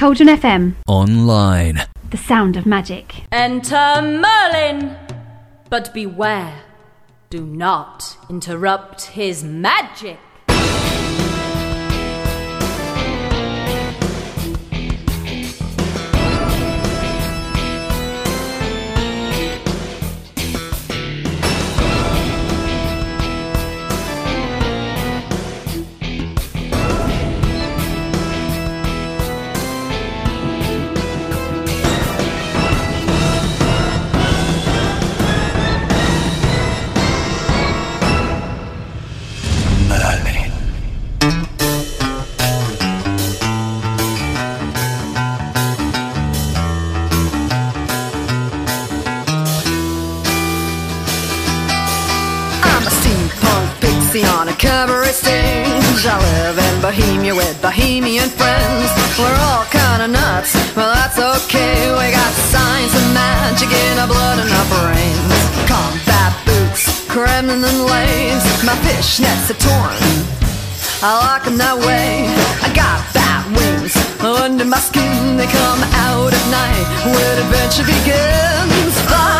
Cauldron FM, Online. the sound of magic. Enter Merlin! But beware, do not interrupt his magic. In Bohemia with bohemian friends. We're all kinda nuts, well that's okay. We got science and magic in our blood and our brains. Combat boots, crinoline and lace. My fishnets are torn. I like 'em that way. I got bat wings under my skin. They come out at night when adventure begins. Fly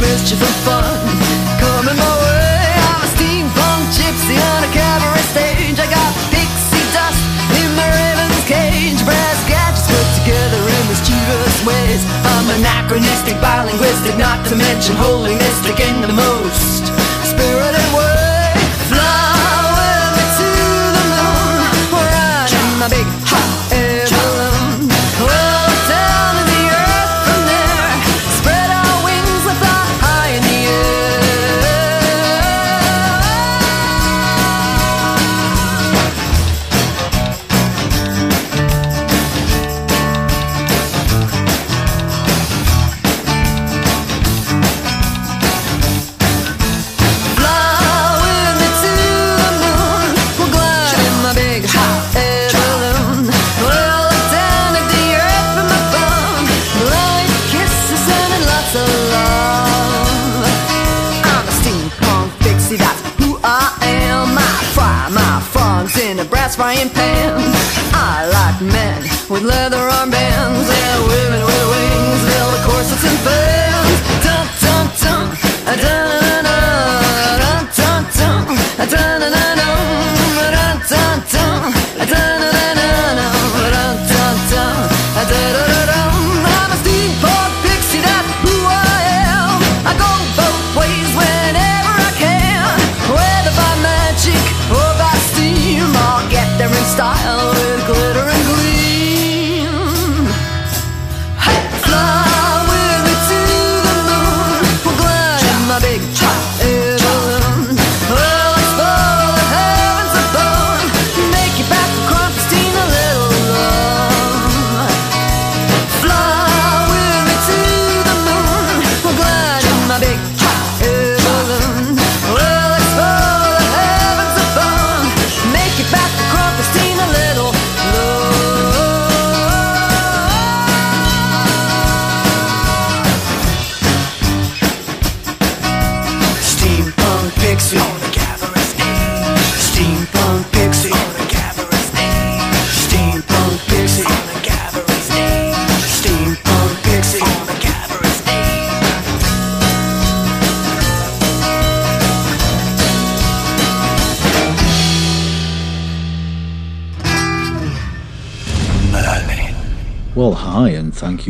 Much mischief and fun coming my way. I'm a steampunk gypsy on a cabaret stage. I got pixie dust in my raven's cage. Brass gadgets put together in mischievous ways. I'm anachronistic, bilinguistic, not to mention holy mystic in the most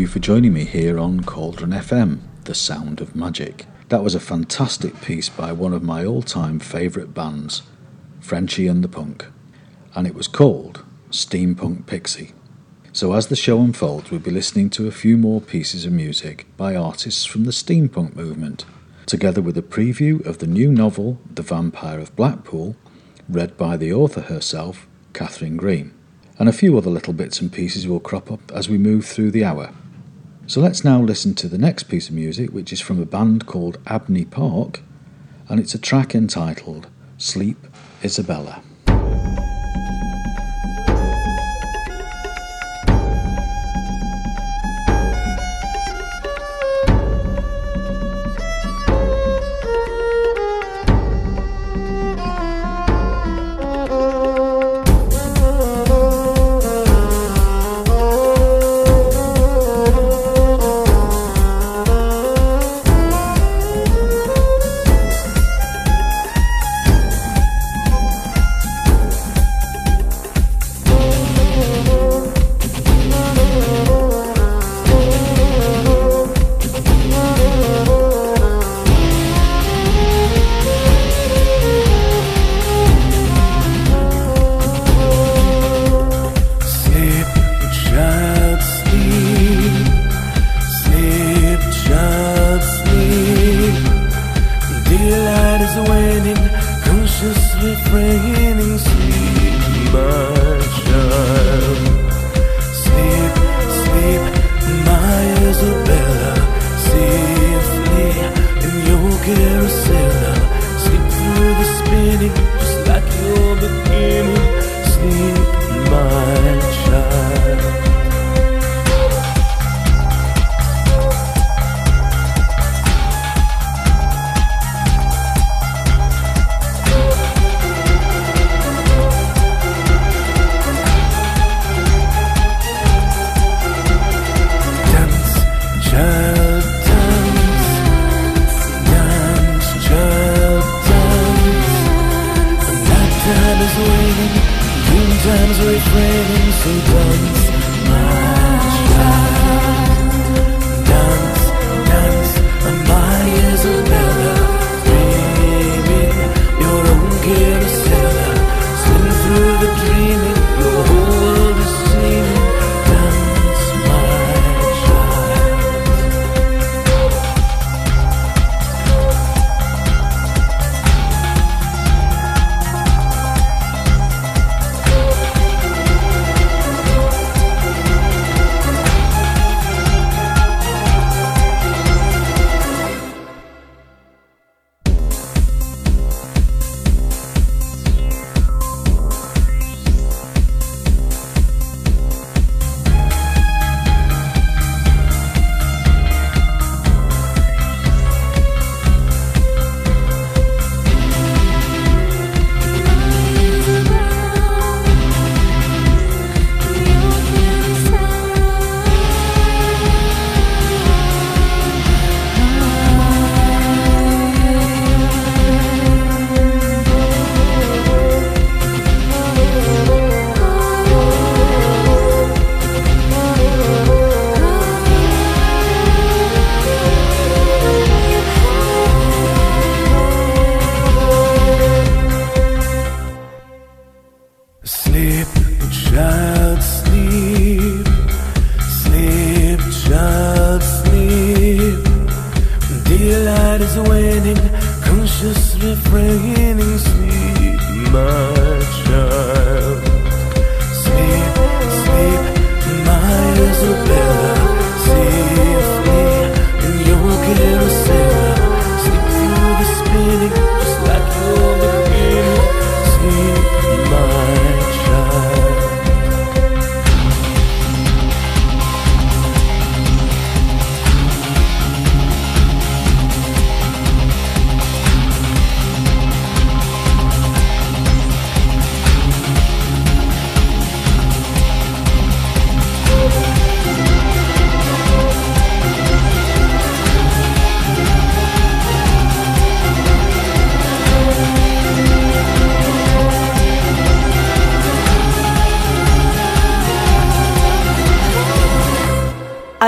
you for joining me here on Cauldron FM, The Sound of Magic. That was a fantastic piece by one of my all time favourite bands, Frenchy and the Punk, and it was called Steampunk Pixie. So, as the show unfolds, we'll be listening to a few more pieces of music by artists from the steampunk movement, together with a preview of the new novel, The Vampire of Blackpool, read by the author herself, Catherine Green. And a few other little bits and pieces will crop up as we move through the hour. So let's now listen to the next piece of music, which is from a band called Abney Park, and it's a track entitled Sleep Isabella.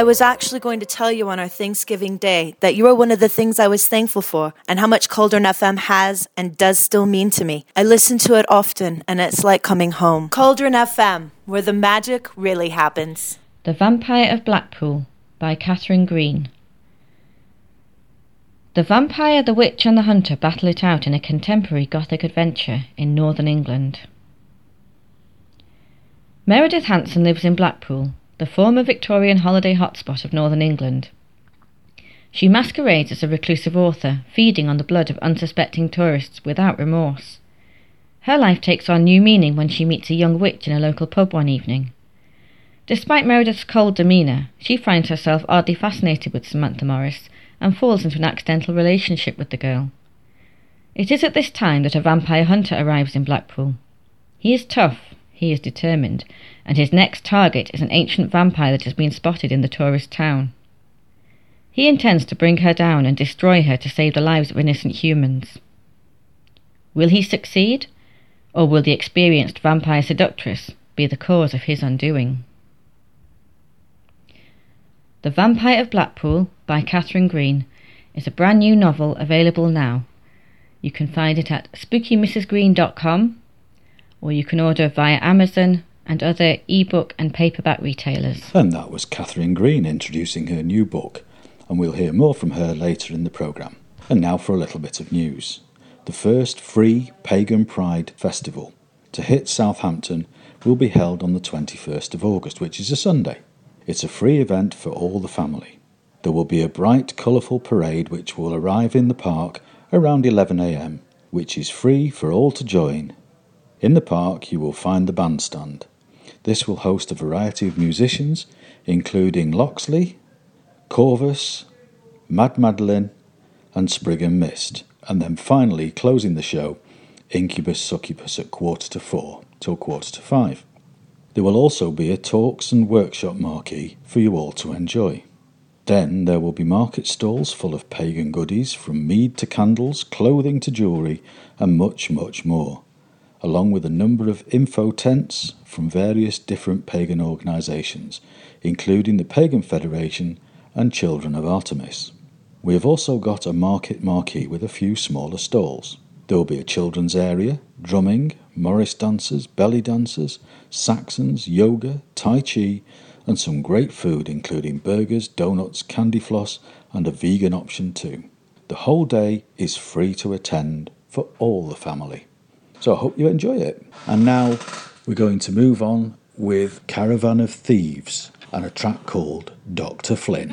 I was actually going to tell you on our Thanksgiving Day that you are one of the things I was thankful for and how much Cauldron FM has and does still mean to me. I listen to it often and it's like coming home. Cauldron FM, where the magic really happens. The Vampire of Blackpool by Catherine Green. The vampire, the witch, and the hunter battle it out in a contemporary Gothic adventure in northern England. Meredith Hanson lives in Blackpool, the former Victorian holiday hotspot of northern England. She masquerades as a reclusive author, feeding on the blood of unsuspecting tourists without remorse. Her life takes on new meaning when she meets a young witch in a local pub one evening. Despite Meredith's cold demeanour, she finds herself oddly fascinated with Samantha Morris and falls into an accidental relationship with the girl. It is at this time that a vampire hunter arrives in Blackpool. He is tough, he is determined, and his next target is an ancient vampire that has been spotted in the tourist town. He intends to bring her down and destroy her to save the lives of innocent humans. Will he succeed, or will the experienced vampire seductress be the cause of his undoing? The Vampire of Blackpool by Catherine Green is a brand new novel available now. You can find it at spookymrsgreen.com or you can order via Amazon and other ebook and paperback retailers. And that was Catherine Green introducing her new book, and we'll hear more from her later in the programme. And now for a little bit of news. The first free Pagan Pride Festival to hit Southampton will be held on the 21st of August, which is a Sunday. It's a free event for all the family. There will be a bright, colourful parade which will arrive in the park around 11am, which is free for all to join. In the park, you will find the bandstand. This will host a variety of musicians, including Loxley, Corvus, Mad Madeline, and Sprig and Mist, and then finally closing the show, Incubus Succubus at quarter to four till quarter to five. There will also be a talks and workshop marquee for you all to enjoy. Then there will be market stalls full of pagan goodies from mead to candles, clothing to jewellery, and much, much more, along with a number of info tents from various different pagan organisations, including the Pagan Federation and Children of Artemis. We have also got a market marquee with a few smaller stalls. There will be a children's area, drumming, Morris dancers, belly dancers, Saxons, yoga, Tai Chi, and some great food, including burgers, donuts, candy floss, and a vegan option too. The whole day is free to attend for all the family. So I hope you enjoy it. And now we're going to move on with Caravan of Thieves and a track called Dr. Flynn.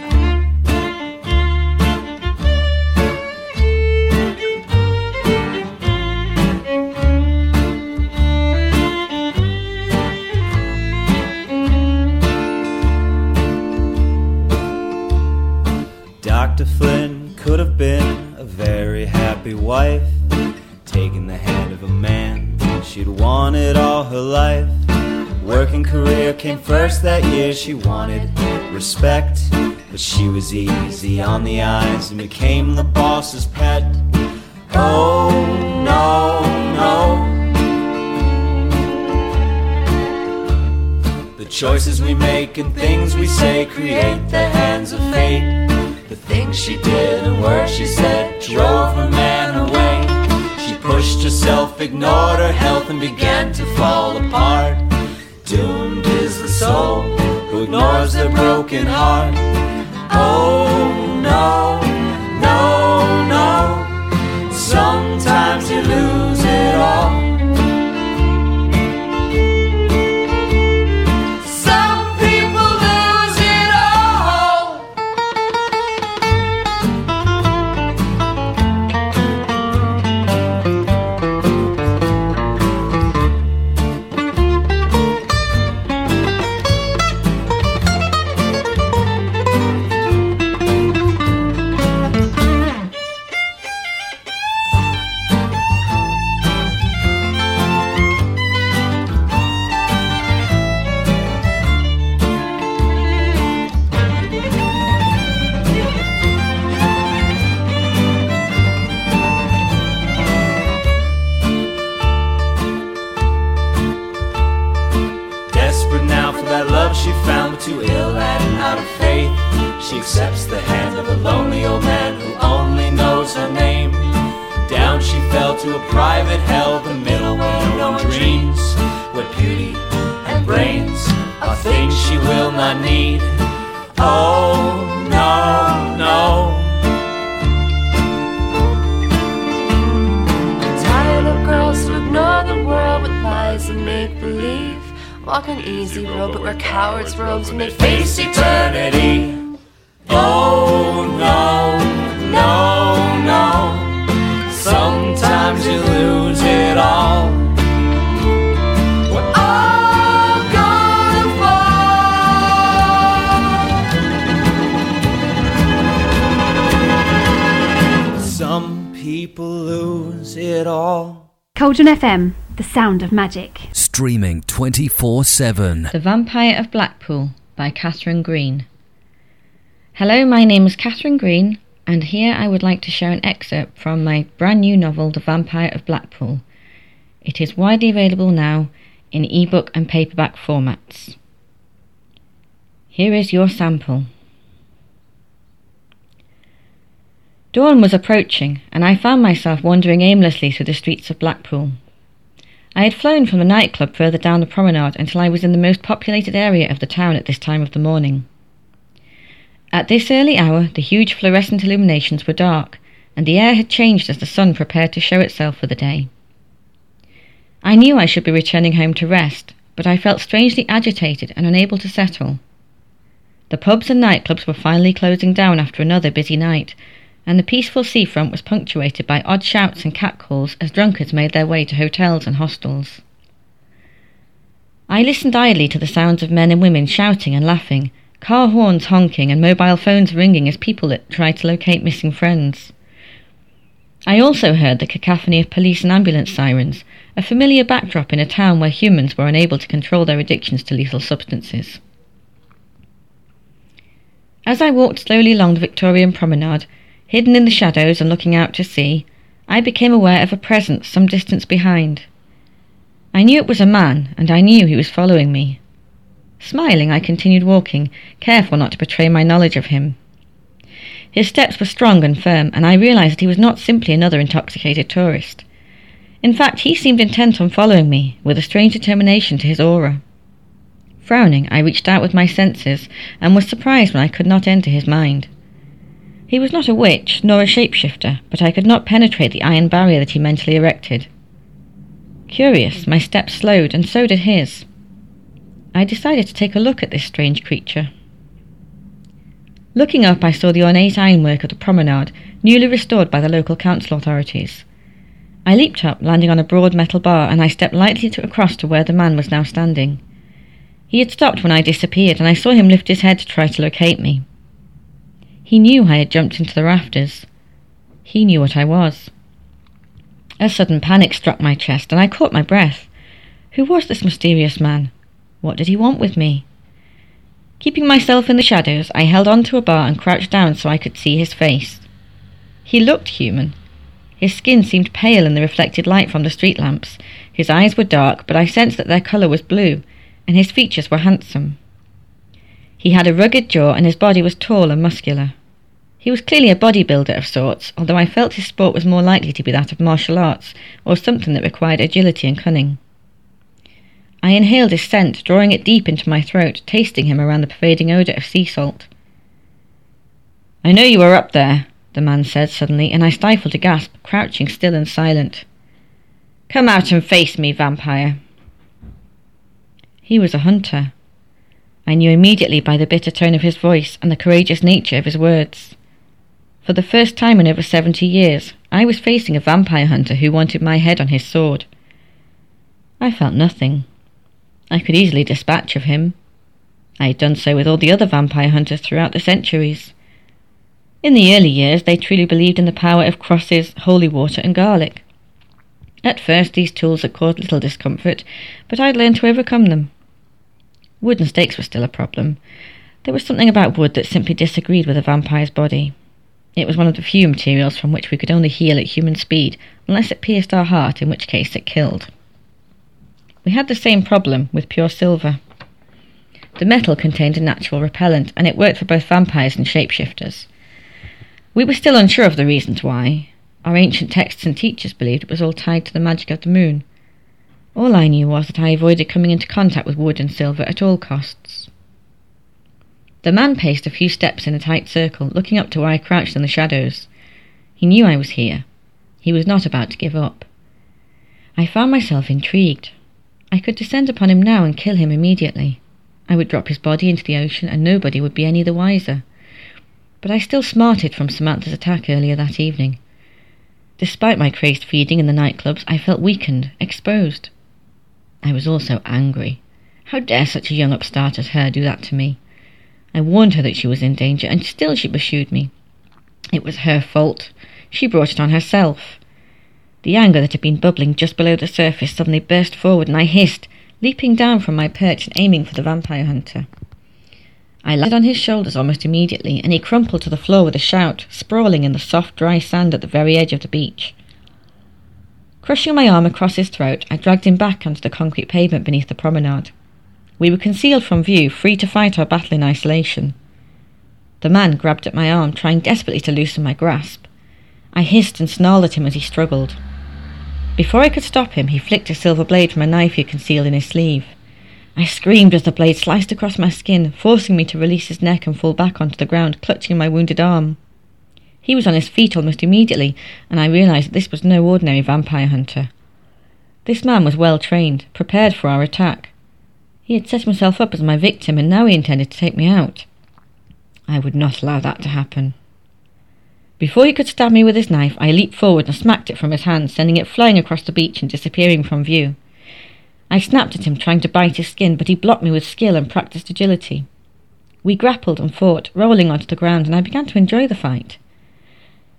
Dr. Flynn could have been a very happy wife, life. Working career came first that year, she wanted respect, but she was easy on the eyes and became the boss's pet. Oh, no, no. The choices we make and things we say create the hands of fate. The things she did and words she said drove her man away. She pushed herself, ignored her health, and began to fall apart. Doomed is the soul who ignores their broken heart. Oh no, no, no. Sometimes you lose too ill and out of faith. She accepts the hand of a lonely old man who only knows her name. Down she fell to a private hell, the middle where no one dreams. Where beauty and brains are things she will not need. Oh, no, no. Walk an easy road, but we're cowards' robes when they Face eternity. Oh no, no, no. Sometimes you lose it all. We're all gonna fall. Some people lose it all. Cauldron FM, the sound of magic. Streaming 24 7. The Vampire of Blackpool by Catherine Green. Hello, my name is Catherine Green, and here I would like to share an excerpt from my brand new novel, The Vampire of Blackpool. It is widely available now in ebook and paperback formats. Here is your sample. Dawn was approaching, and I found myself wandering aimlessly through the streets of Blackpool. I had flown from the nightclub further down the promenade until I was in the most populated area of the town at this time of the morning. At this early hour, the huge fluorescent illuminations were dark, and the air had changed as the sun prepared to show itself for the day. I knew I should be returning home to rest, but I felt strangely agitated and unable to settle. The pubs and nightclubs were finally closing down after another busy night, and the peaceful seafront was punctuated by odd shouts and catcalls as drunkards made their way to hotels and hostels. I listened idly to the sounds of men and women shouting and laughing, car horns honking, and mobile phones ringing as people tried to locate missing friends. I also heard the cacophony of police and ambulance sirens, a familiar backdrop in a town where humans were unable to control their addictions to lethal substances. As I walked slowly along the Victorian promenade, hidden in the shadows and looking out to sea, I became aware of a presence some distance behind. I knew it was a man, and I knew he was following me. Smiling, I continued walking, careful not to betray my knowledge of him. His steps were strong and firm, and I realized that he was not simply another intoxicated tourist. In fact, he seemed intent on following me, with a strange determination to his aura. Frowning, I reached out with my senses, and was surprised when I could not enter his mind. He was not a witch, nor a shapeshifter, but I could not penetrate the iron barrier that he mentally erected. Curious, my steps slowed, and so did his. I decided to take a look at this strange creature. Looking up, I saw the ornate ironwork of the promenade, newly restored by the local council authorities. I leaped up, landing on a broad metal bar, and I stepped lightly to across to where the man was now standing. He had stopped when I disappeared, and I saw him lift his head to try to locate me. He knew I had jumped into the rafters. He knew what I was. A sudden panic struck my chest, and I caught my breath. Who was this mysterious man? What did he want with me? Keeping myself in the shadows, I held on to a bar and crouched down so I could see his face. He looked human. His skin seemed pale in the reflected light from the street lamps. His eyes were dark, but I sensed that their colour was blue, and his features were handsome. He had a rugged jaw, and his body was tall and muscular. He was clearly a bodybuilder of sorts, although I felt his sport was more likely to be that of martial arts, or something that required agility and cunning. I inhaled his scent, drawing it deep into my throat, tasting him around the pervading odour of sea salt. I know you are up there, the man said suddenly, and I stifled a gasp, crouching still and silent. Come out and face me, vampire. He was a hunter. I knew immediately by the bitter tone of his voice and the courageous nature of his words. For the first time in over seventy years, I was facing a vampire hunter who wanted my head on his sword. I felt nothing. I could easily dispatch of him. I had done so with all the other vampire hunters throughout the centuries. In the early years, they truly believed in the power of crosses, holy water, and garlic. At first, these tools had caused little discomfort, but I had learned to overcome them. Wood and stakes were still a problem. There was something about wood that simply disagreed with a vampire's body. It was one of the few materials from which we could only heal at human speed, unless it pierced our heart, in which case it killed. We had the same problem with pure silver. The metal contained a natural repellent, and it worked for both vampires and shapeshifters. We were still unsure of the reasons why. Our ancient texts and teachers believed it was all tied to the magic of the moon. All I knew was that I avoided coming into contact with wood and silver at all costs. The man paced a few steps in a tight circle, looking up to where I crouched in the shadows. He knew I was here. He was not about to give up. I found myself intrigued. I could descend upon him now and kill him immediately. I would drop his body into the ocean and nobody would be any the wiser. But I still smarted from Samantha's attack earlier that evening. Despite my crazed feeding in the nightclubs, I felt weakened, exposed. I was also angry. How dare such a young upstart as her do that to me? I warned her that she was in danger, and still she pursued me. It was her fault. She brought it on herself. The anger that had been bubbling just below the surface suddenly burst forward, and I hissed, leaping down from my perch and aiming for the vampire hunter. I landed on his shoulders almost immediately, and he crumpled to the floor with a shout, sprawling in the soft, dry sand at the very edge of the beach. Crushing my arm across his throat, I dragged him back onto the concrete pavement beneath the promenade. We were concealed from view, free to fight our battle in isolation. The man grabbed at my arm, trying desperately to loosen my grasp. I hissed and snarled at him as he struggled. Before I could stop him, he flicked a silver blade from a knife he had concealed in his sleeve. I screamed as the blade sliced across my skin, forcing me to release his neck and fall back onto the ground, clutching my wounded arm. He was on his feet almost immediately, and I realized that this was no ordinary vampire hunter. This man was well trained, prepared for our attack. He had set himself up as my victim, and now he intended to take me out. I would not allow that to happen. Before he could stab me with his knife, I leaped forward and smacked it from his hand, sending it flying across the beach and disappearing from view. I snapped at him, trying to bite his skin, but he blocked me with skill and practiced agility. We grappled and fought, rolling onto the ground, and I began to enjoy the fight.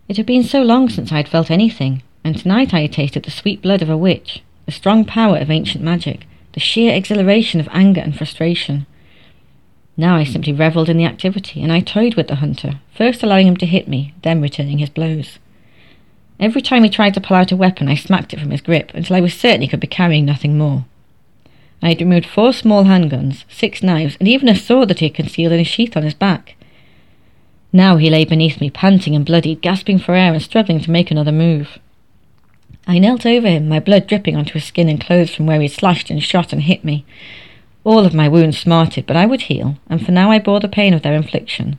It had been so long since I had felt anything, and tonight I had tasted the sweet blood of a witch, the strong power of ancient magic, the sheer exhilaration of anger and frustration. Now I simply revelled in the activity, and I toyed with the hunter, first allowing him to hit me, then returning his blows. Every time he tried to pull out a weapon, I smacked it from his grip until I was certain he could be carrying nothing more. I had removed four small handguns, six knives, and even a sword that he had concealed in a sheath on his back. Now he lay beneath me, panting and bloodied, gasping for air and struggling to make another move. I knelt over him, my blood dripping onto his skin and clothes from where he slashed and shot and hit me. All of my wounds smarted, but I would heal, and for now I bore the pain of their infliction.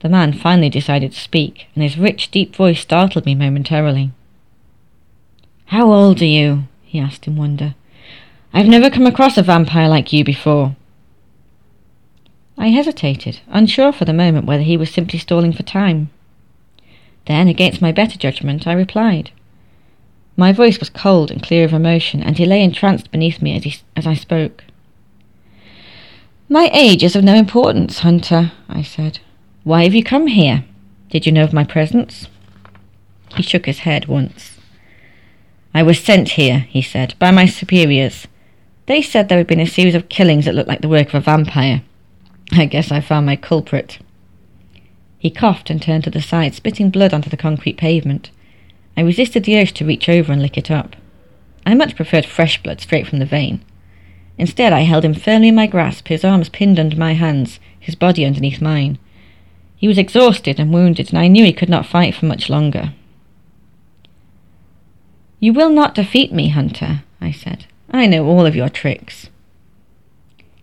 The man finally decided to speak, and his rich, deep voice startled me momentarily. How old are you? he asked in wonder. I've never come across a vampire like you before. I hesitated, unsure for the moment whether he was simply stalling for time. Then, against my better judgment, I replied. My voice was cold and clear of emotion, and he lay entranced beneath me as, he, as I spoke. My age is of no importance, Hunter, I said. Why have you come here? Did you know of my presence? He shook his head once. I was sent here, he said, by my superiors. They said there had been a series of killings that looked like the work of a vampire. I guess I found my culprit. He coughed and turned to the side, spitting blood onto the concrete pavement. I resisted the urge to reach over and lick it up. I much preferred fresh blood straight from the vein. Instead, I held him firmly in my grasp, his arms pinned under my hands, his body underneath mine. He was exhausted and wounded, and I knew he could not fight for much longer. You will not defeat me, Hunter, I said. I know all of your tricks.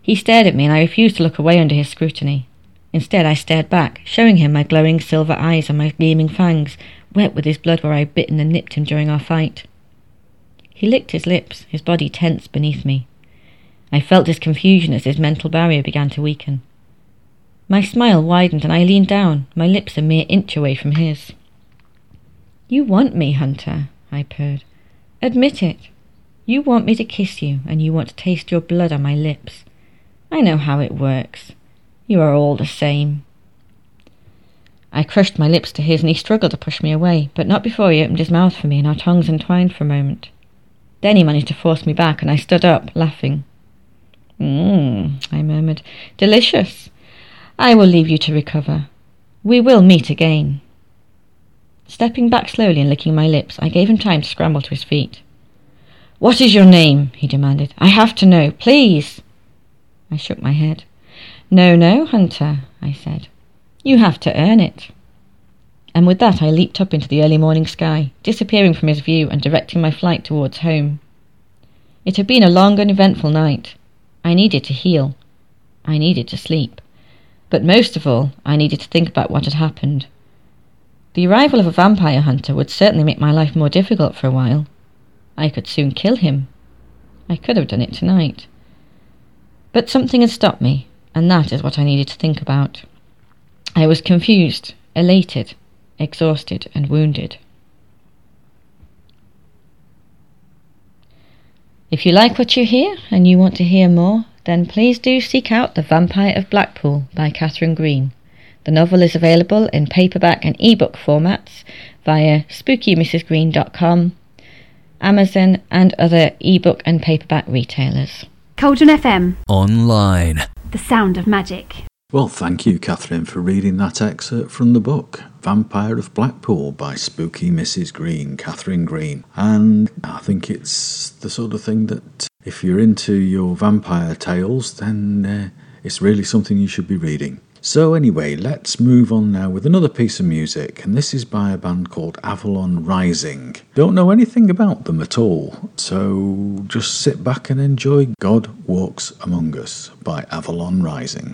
He stared at me, and I refused to look away under his scrutiny. Instead, I stared back, showing him my glowing silver eyes and my gleaming fangs, wet with his blood where I had bitten and nipped him during our fight. He licked his lips, his body tense beneath me. I felt his confusion as his mental barrier began to weaken. My smile widened and I leaned down, my lips a mere inch away from his. You want me, Hunter, I purred. Admit it. You want me to kiss you, and you want to taste your blood on my lips. I know how it works. You are all the same. I crushed my lips to his, and he struggled to push me away, but not before he opened his mouth for me, and our tongues entwined for a moment. Then he managed to force me back, and I stood up, laughing. Mmm, I murmured. Delicious. I will leave you to recover. We will meet again. Stepping back slowly and licking my lips, I gave him time to scramble to his feet. What is your name? he demanded. I have to know, please. I shook my head. No, no, Hunter, I said. You have to earn it. And with that I leaped up into the early morning sky, disappearing from his view and directing my flight towards home. It had been a long and eventful night. I needed to heal. I needed to sleep. But most of all, I needed to think about what had happened. The arrival of a vampire hunter would certainly make my life more difficult for a while. I could soon kill him. I could have done it tonight. But something had stopped me, and that is what I needed to think about. I was confused, elated, exhausted, and wounded. If you like what you hear and you want to hear more, then please do seek out The Vampire of Blackpool by Catherine Green. The novel is available in paperback and ebook formats via spookymrsgreen.com, Amazon, and other ebook and paperback retailers. Cauldron FM, Online. The sound of magic. Well, thank you, Catherine, for reading that excerpt from the book Vampire of Blackpool by Spooky Mrs. Green, Catherine Green. And I think it's the sort of thing that if you're into your vampire tales, then uh, it's really something you should be reading. So, anyway, let's move on now with another piece of music, and this is by a band called Avalon Rising. Don't know anything about them at all, so just sit back and enjoy God Walks Among Us by Avalon Rising.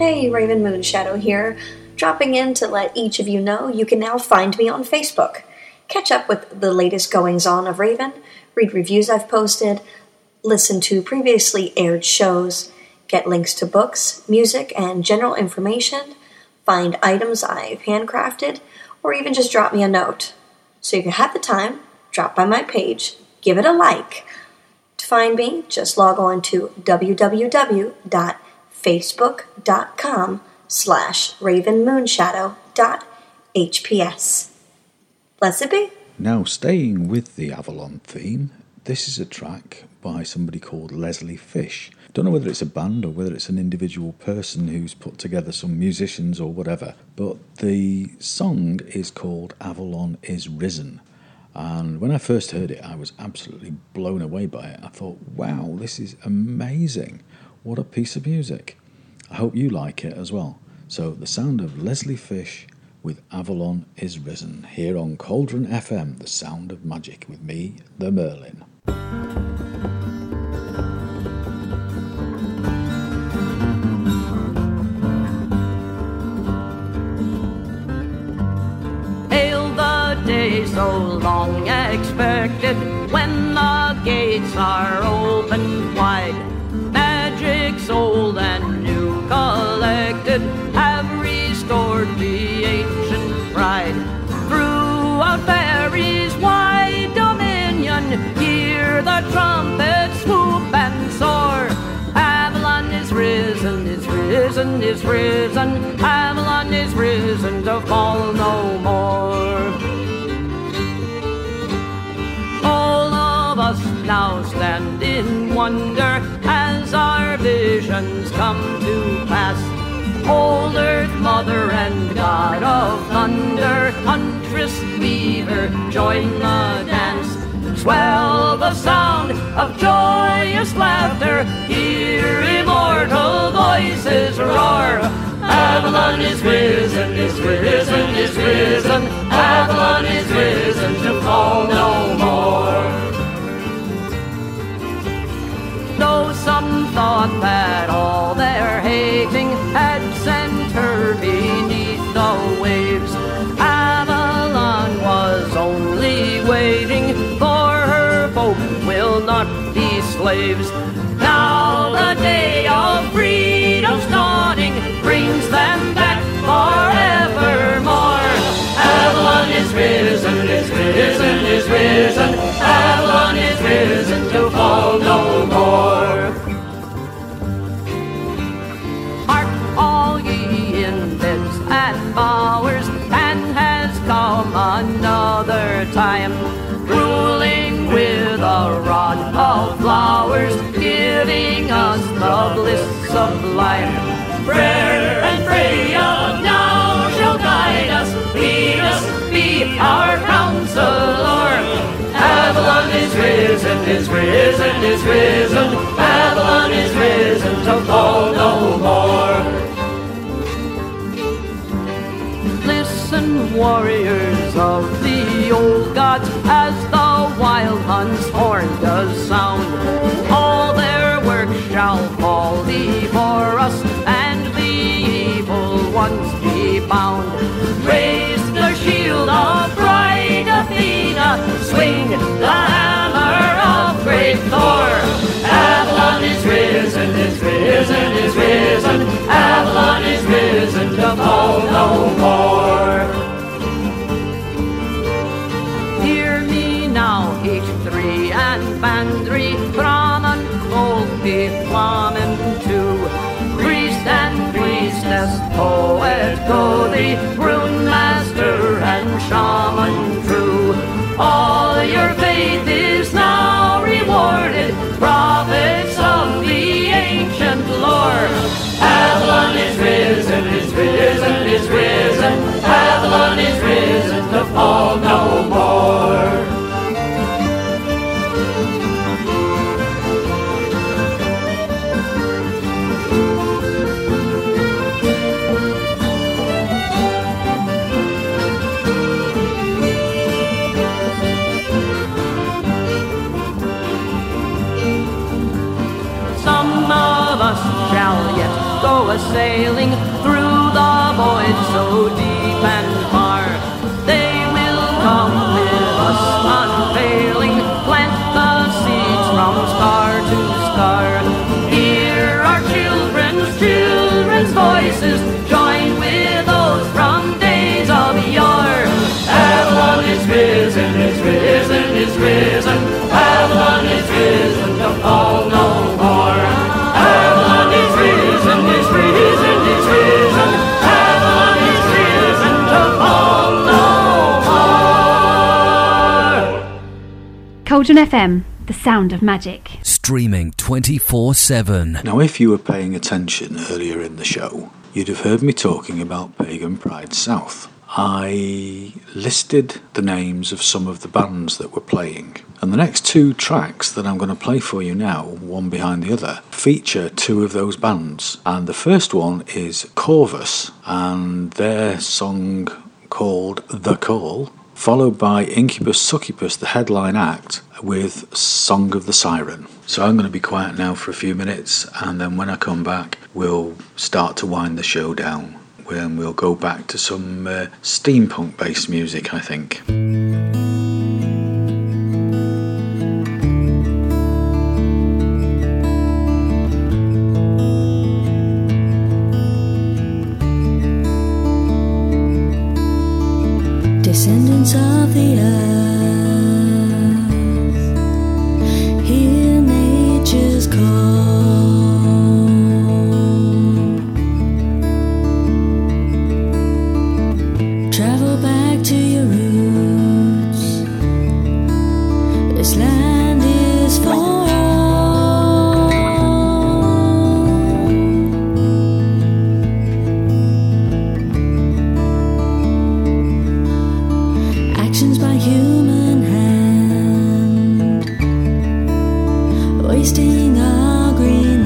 Raven Moonshadow here, dropping in to let each of you know you can now find me on Facebook. Catch up with the latest goings on of Raven, read reviews I've posted, listen to previously aired shows, get links to books, music, and general information, find items I've handcrafted, or even just drop me a note. So if you have the time, drop by my page, give it a like. To find me, just log on to www.facebook.com slash ravenmoonshadow.hps. Blessed be. Now, staying with the Avalon theme, this is a track by somebody called Leslie Fish. Don't know whether it's a band or whether it's an individual person who's put together some musicians or whatever, but the song is called Avalon is Risen. And when I first heard it, I was absolutely blown away by it. I thought, wow, this is amazing. What a piece of music. I hope you like it as well. So, the sound of Leslie Fish with Avalon is Risen here on Cauldron FM, the sound of magic with me, the Merlin. Hail the day so long expected when the gates are open wide. Magic's old and new collected have restored the ancient pride. Throughout Fairy's wide dominion, hear the trumpets swoop and soar. Avalon is risen, is risen, is risen. Avalon is risen to fall no more. All of us now stand in wonder visions come to pass. Old Earth Mother and God of Thunder, Huntress Weaver, join the dance. Swell the sound of joyous laughter, hear immortal voices roar. Avalon is risen, is risen, is risen. Avalon is risen to fall no more. Thought that all their hating had sent her beneath the waves, Avalon was only waiting for her folk will not be slaves. Now the day of freedom's dawning brings them back forevermore. Avalon is risen, is risen, is risen. Avalon is risen to fall no is risen, is risen. Avalon is risen to fall no more. Listen, warriors of the old gods, as the wild hunt's horn does sound. All their work shall fall before us, and the evil ones be bound. Raise the shield of bright Athena, swing the hammer great Thor. Avalon is risen, is risen, is risen. Avalon is risen to fall no more. Hear me now, H3 and Volva, Flamen too. Priest and priestess, poet, Godi, rune master and shaman true. All your sailing through the void so deep and far. They will come with us unfailing, plant the seeds from star to star. Hear our children's children's voices, join with those from days of yore. Avalon is risen, is risen, is risen. Cauldron FM, the sound of magic. Streaming 24 7. Now, if you were paying attention earlier in the show, you'd have heard me talking about Pagan Pride South. I listed the names of some of the bands that were playing. And the next two tracks that I'm going to play for you now, one behind the other, feature two of those bands. And the first one is Corvus and their song called The Call, followed by Incubus Succubus, the headline act, with Song of the Siren. So I'm going to be quiet now for a few minutes, and then when I come back, we'll start to wind the show down. When we'll go back to some uh, steampunk based music, I think. Descendants of the earth, wasting our green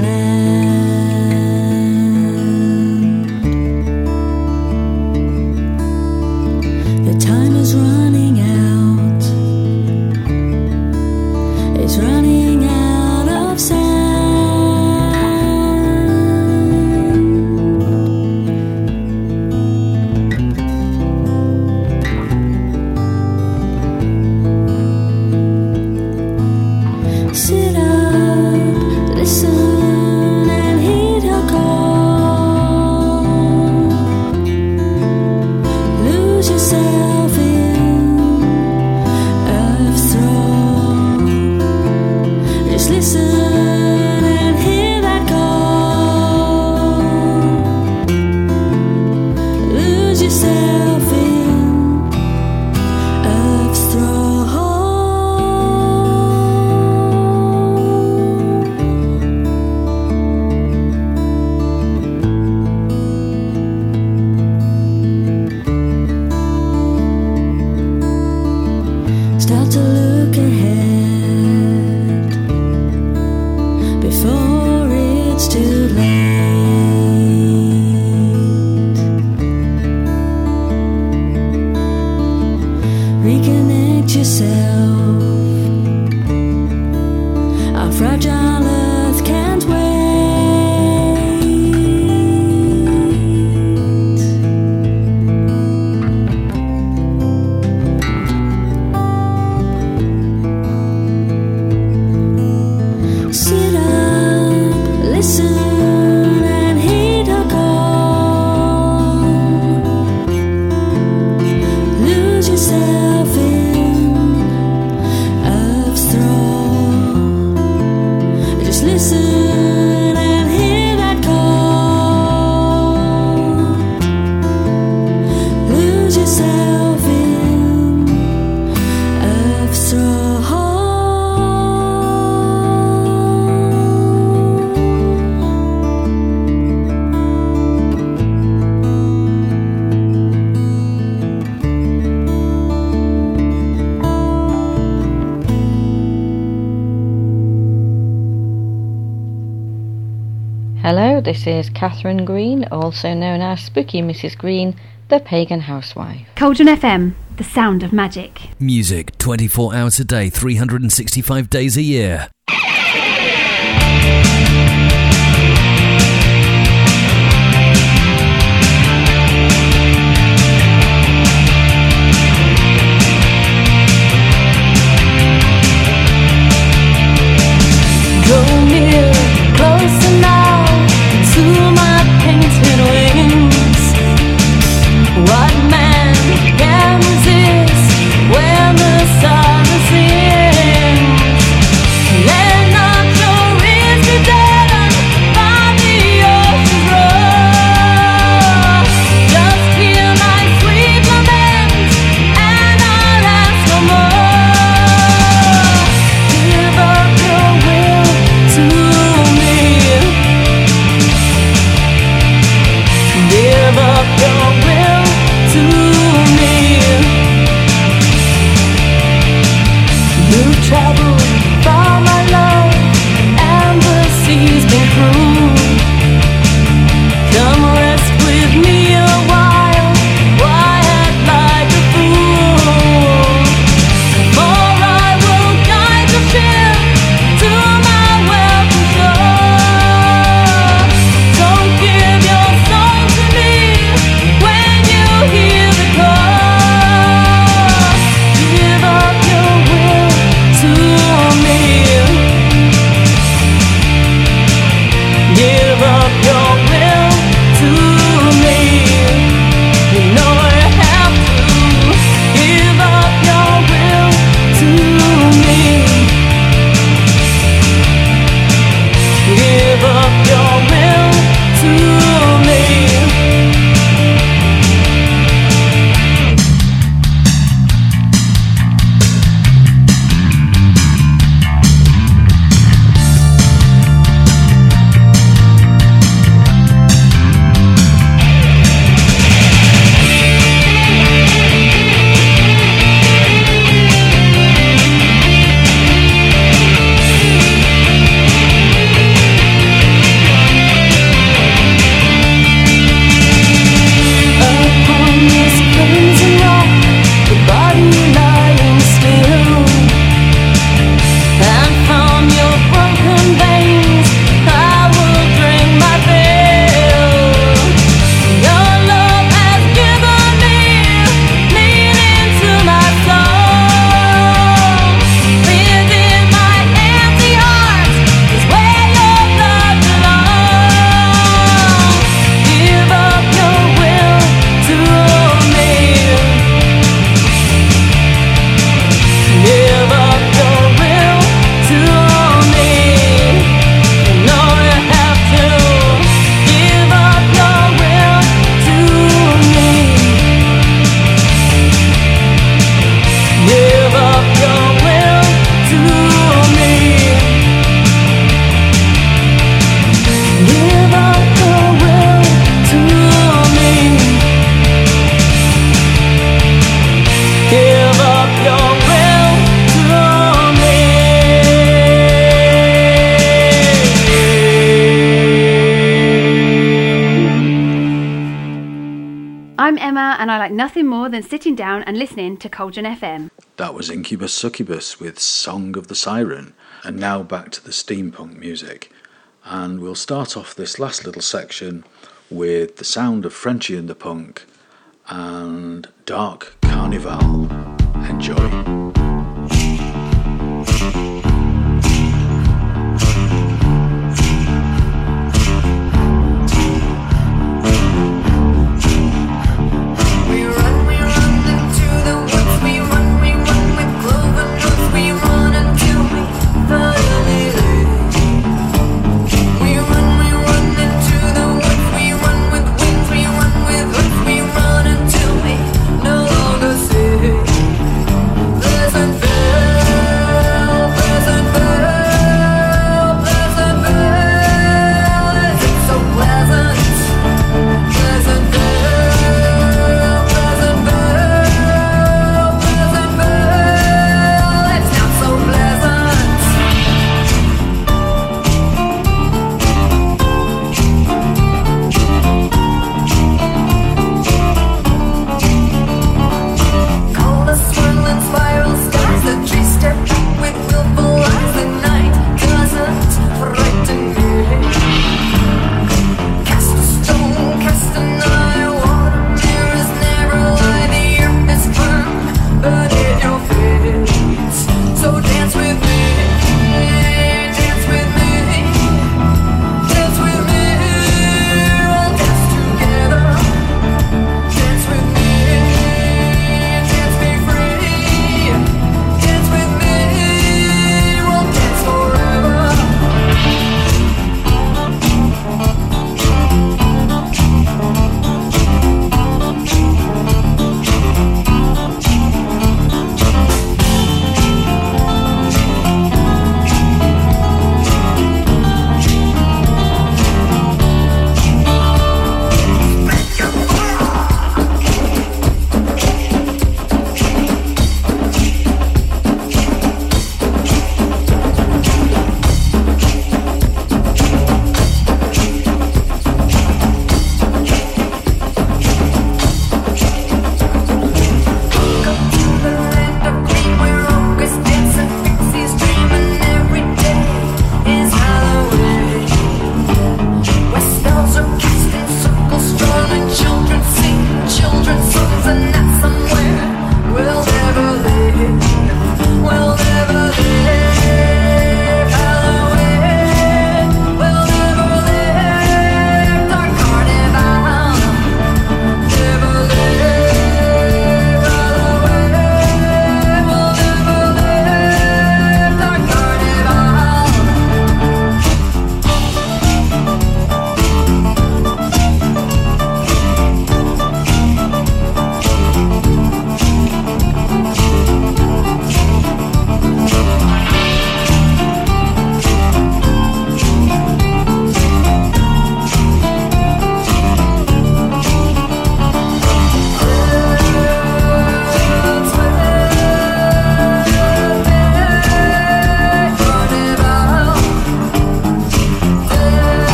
Hello, is Catherine Green, also known as Spooky Mrs. Green, the pagan housewife. Cauldron FM, the sound of magic. Music 24 hours a day, 365 days a year. More than sitting down and listening to Cauldron FM. That was Incubus Succubus with Song of the Siren. And now back to the steampunk music. And we'll start off this last little section with the sound of Frenchy and the Punk and Dark Carnival. Enjoy.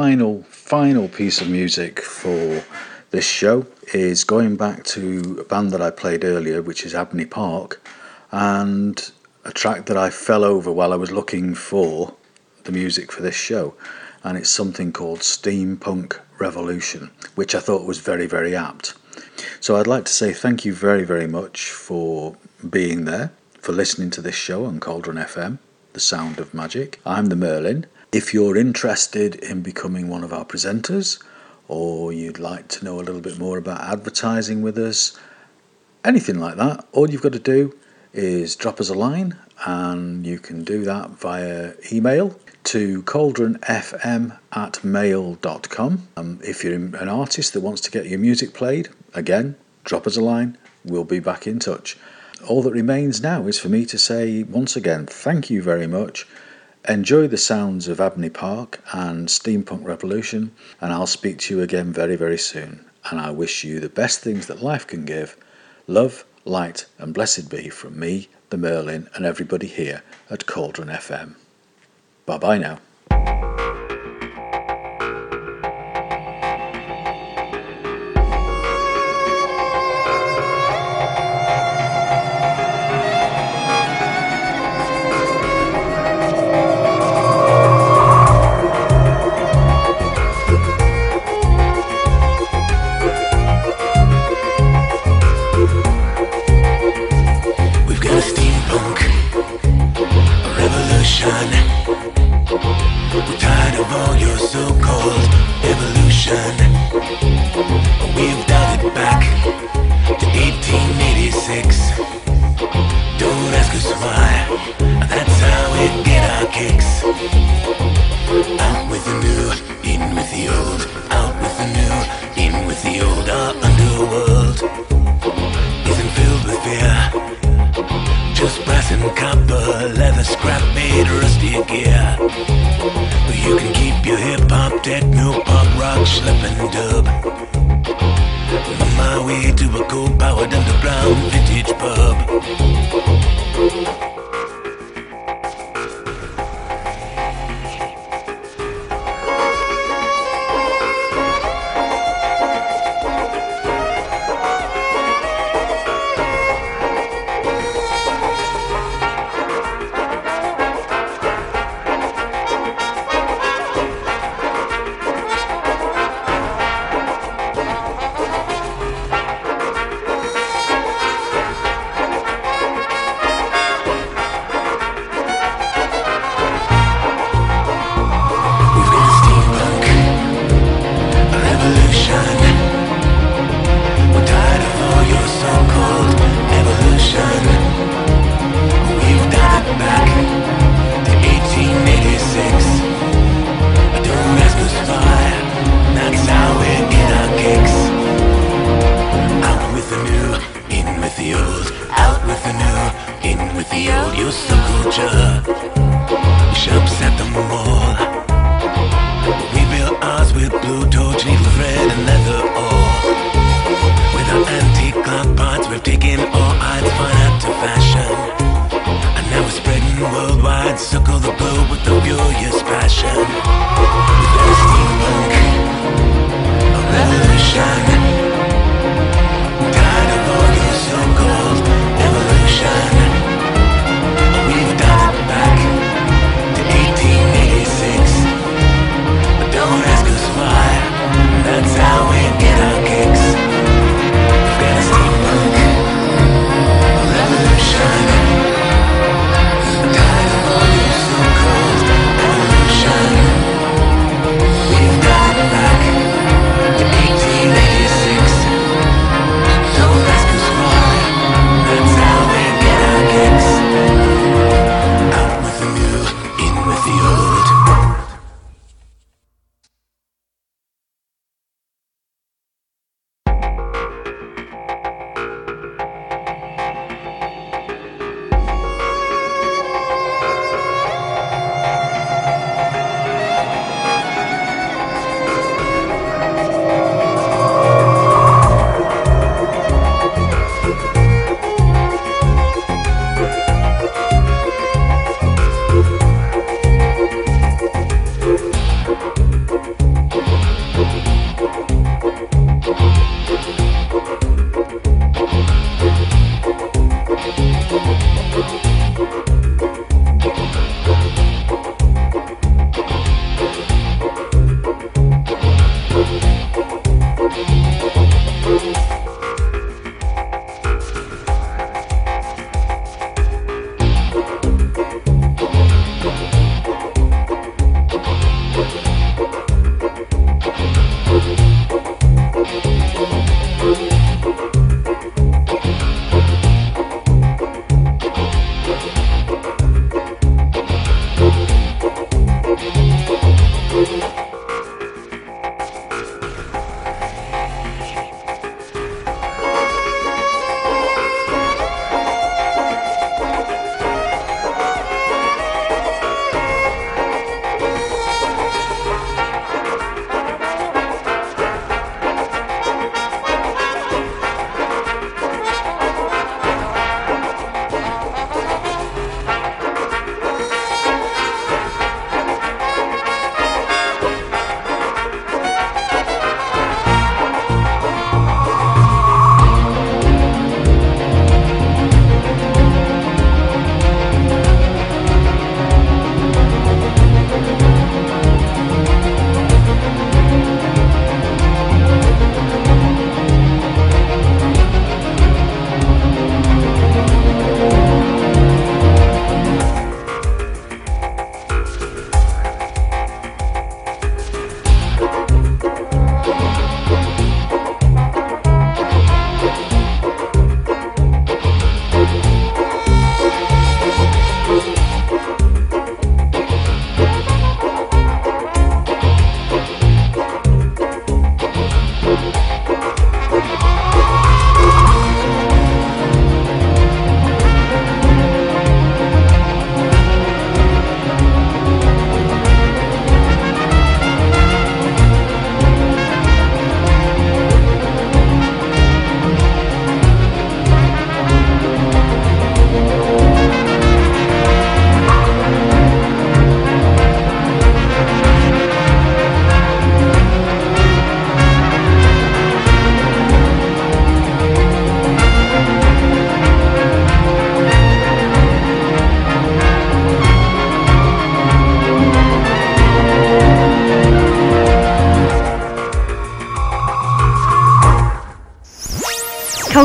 Final, final piece of music for this show is going back to a band that I played earlier, which is Abney Park, and a track that I fell over while I was looking for the music for this show. And it's something called Steampunk Revolution, which I thought was very, very apt. So I'd like to say thank you very, very much for being there, for listening to this show on Cauldron FM, The Sound of Magic. I'm the Merlin. If you're interested in becoming one of our presenters, or you'd like to know a little bit more about advertising with us, anything like that, all you've got to do is drop us a line and you can do that via email to cauldronfm at mail.com. Um, if you're an artist that wants to get your music played, again, drop us a line, we'll be back in touch. All that remains now is for me to say once again, thank you very much. Enjoy the sounds of Abney Park and Steampunk Revolution, and I'll speak to you again very, very soon. And I wish you the best things that life can give love, light, and blessed be from me, the Merlin, and everybody here at Cauldron FM. Bye bye now.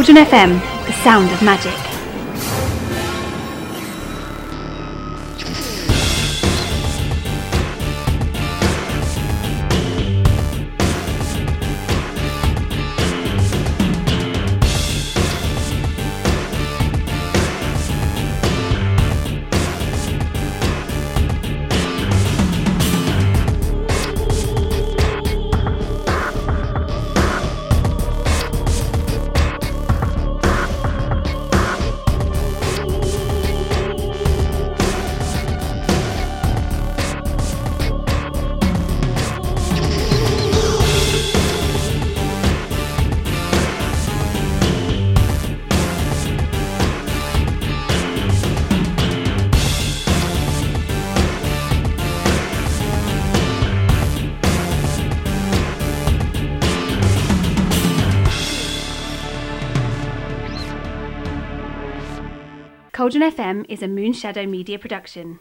Cauldron FM, the sound of magic. Cauldron FM is a Moonshadow media production.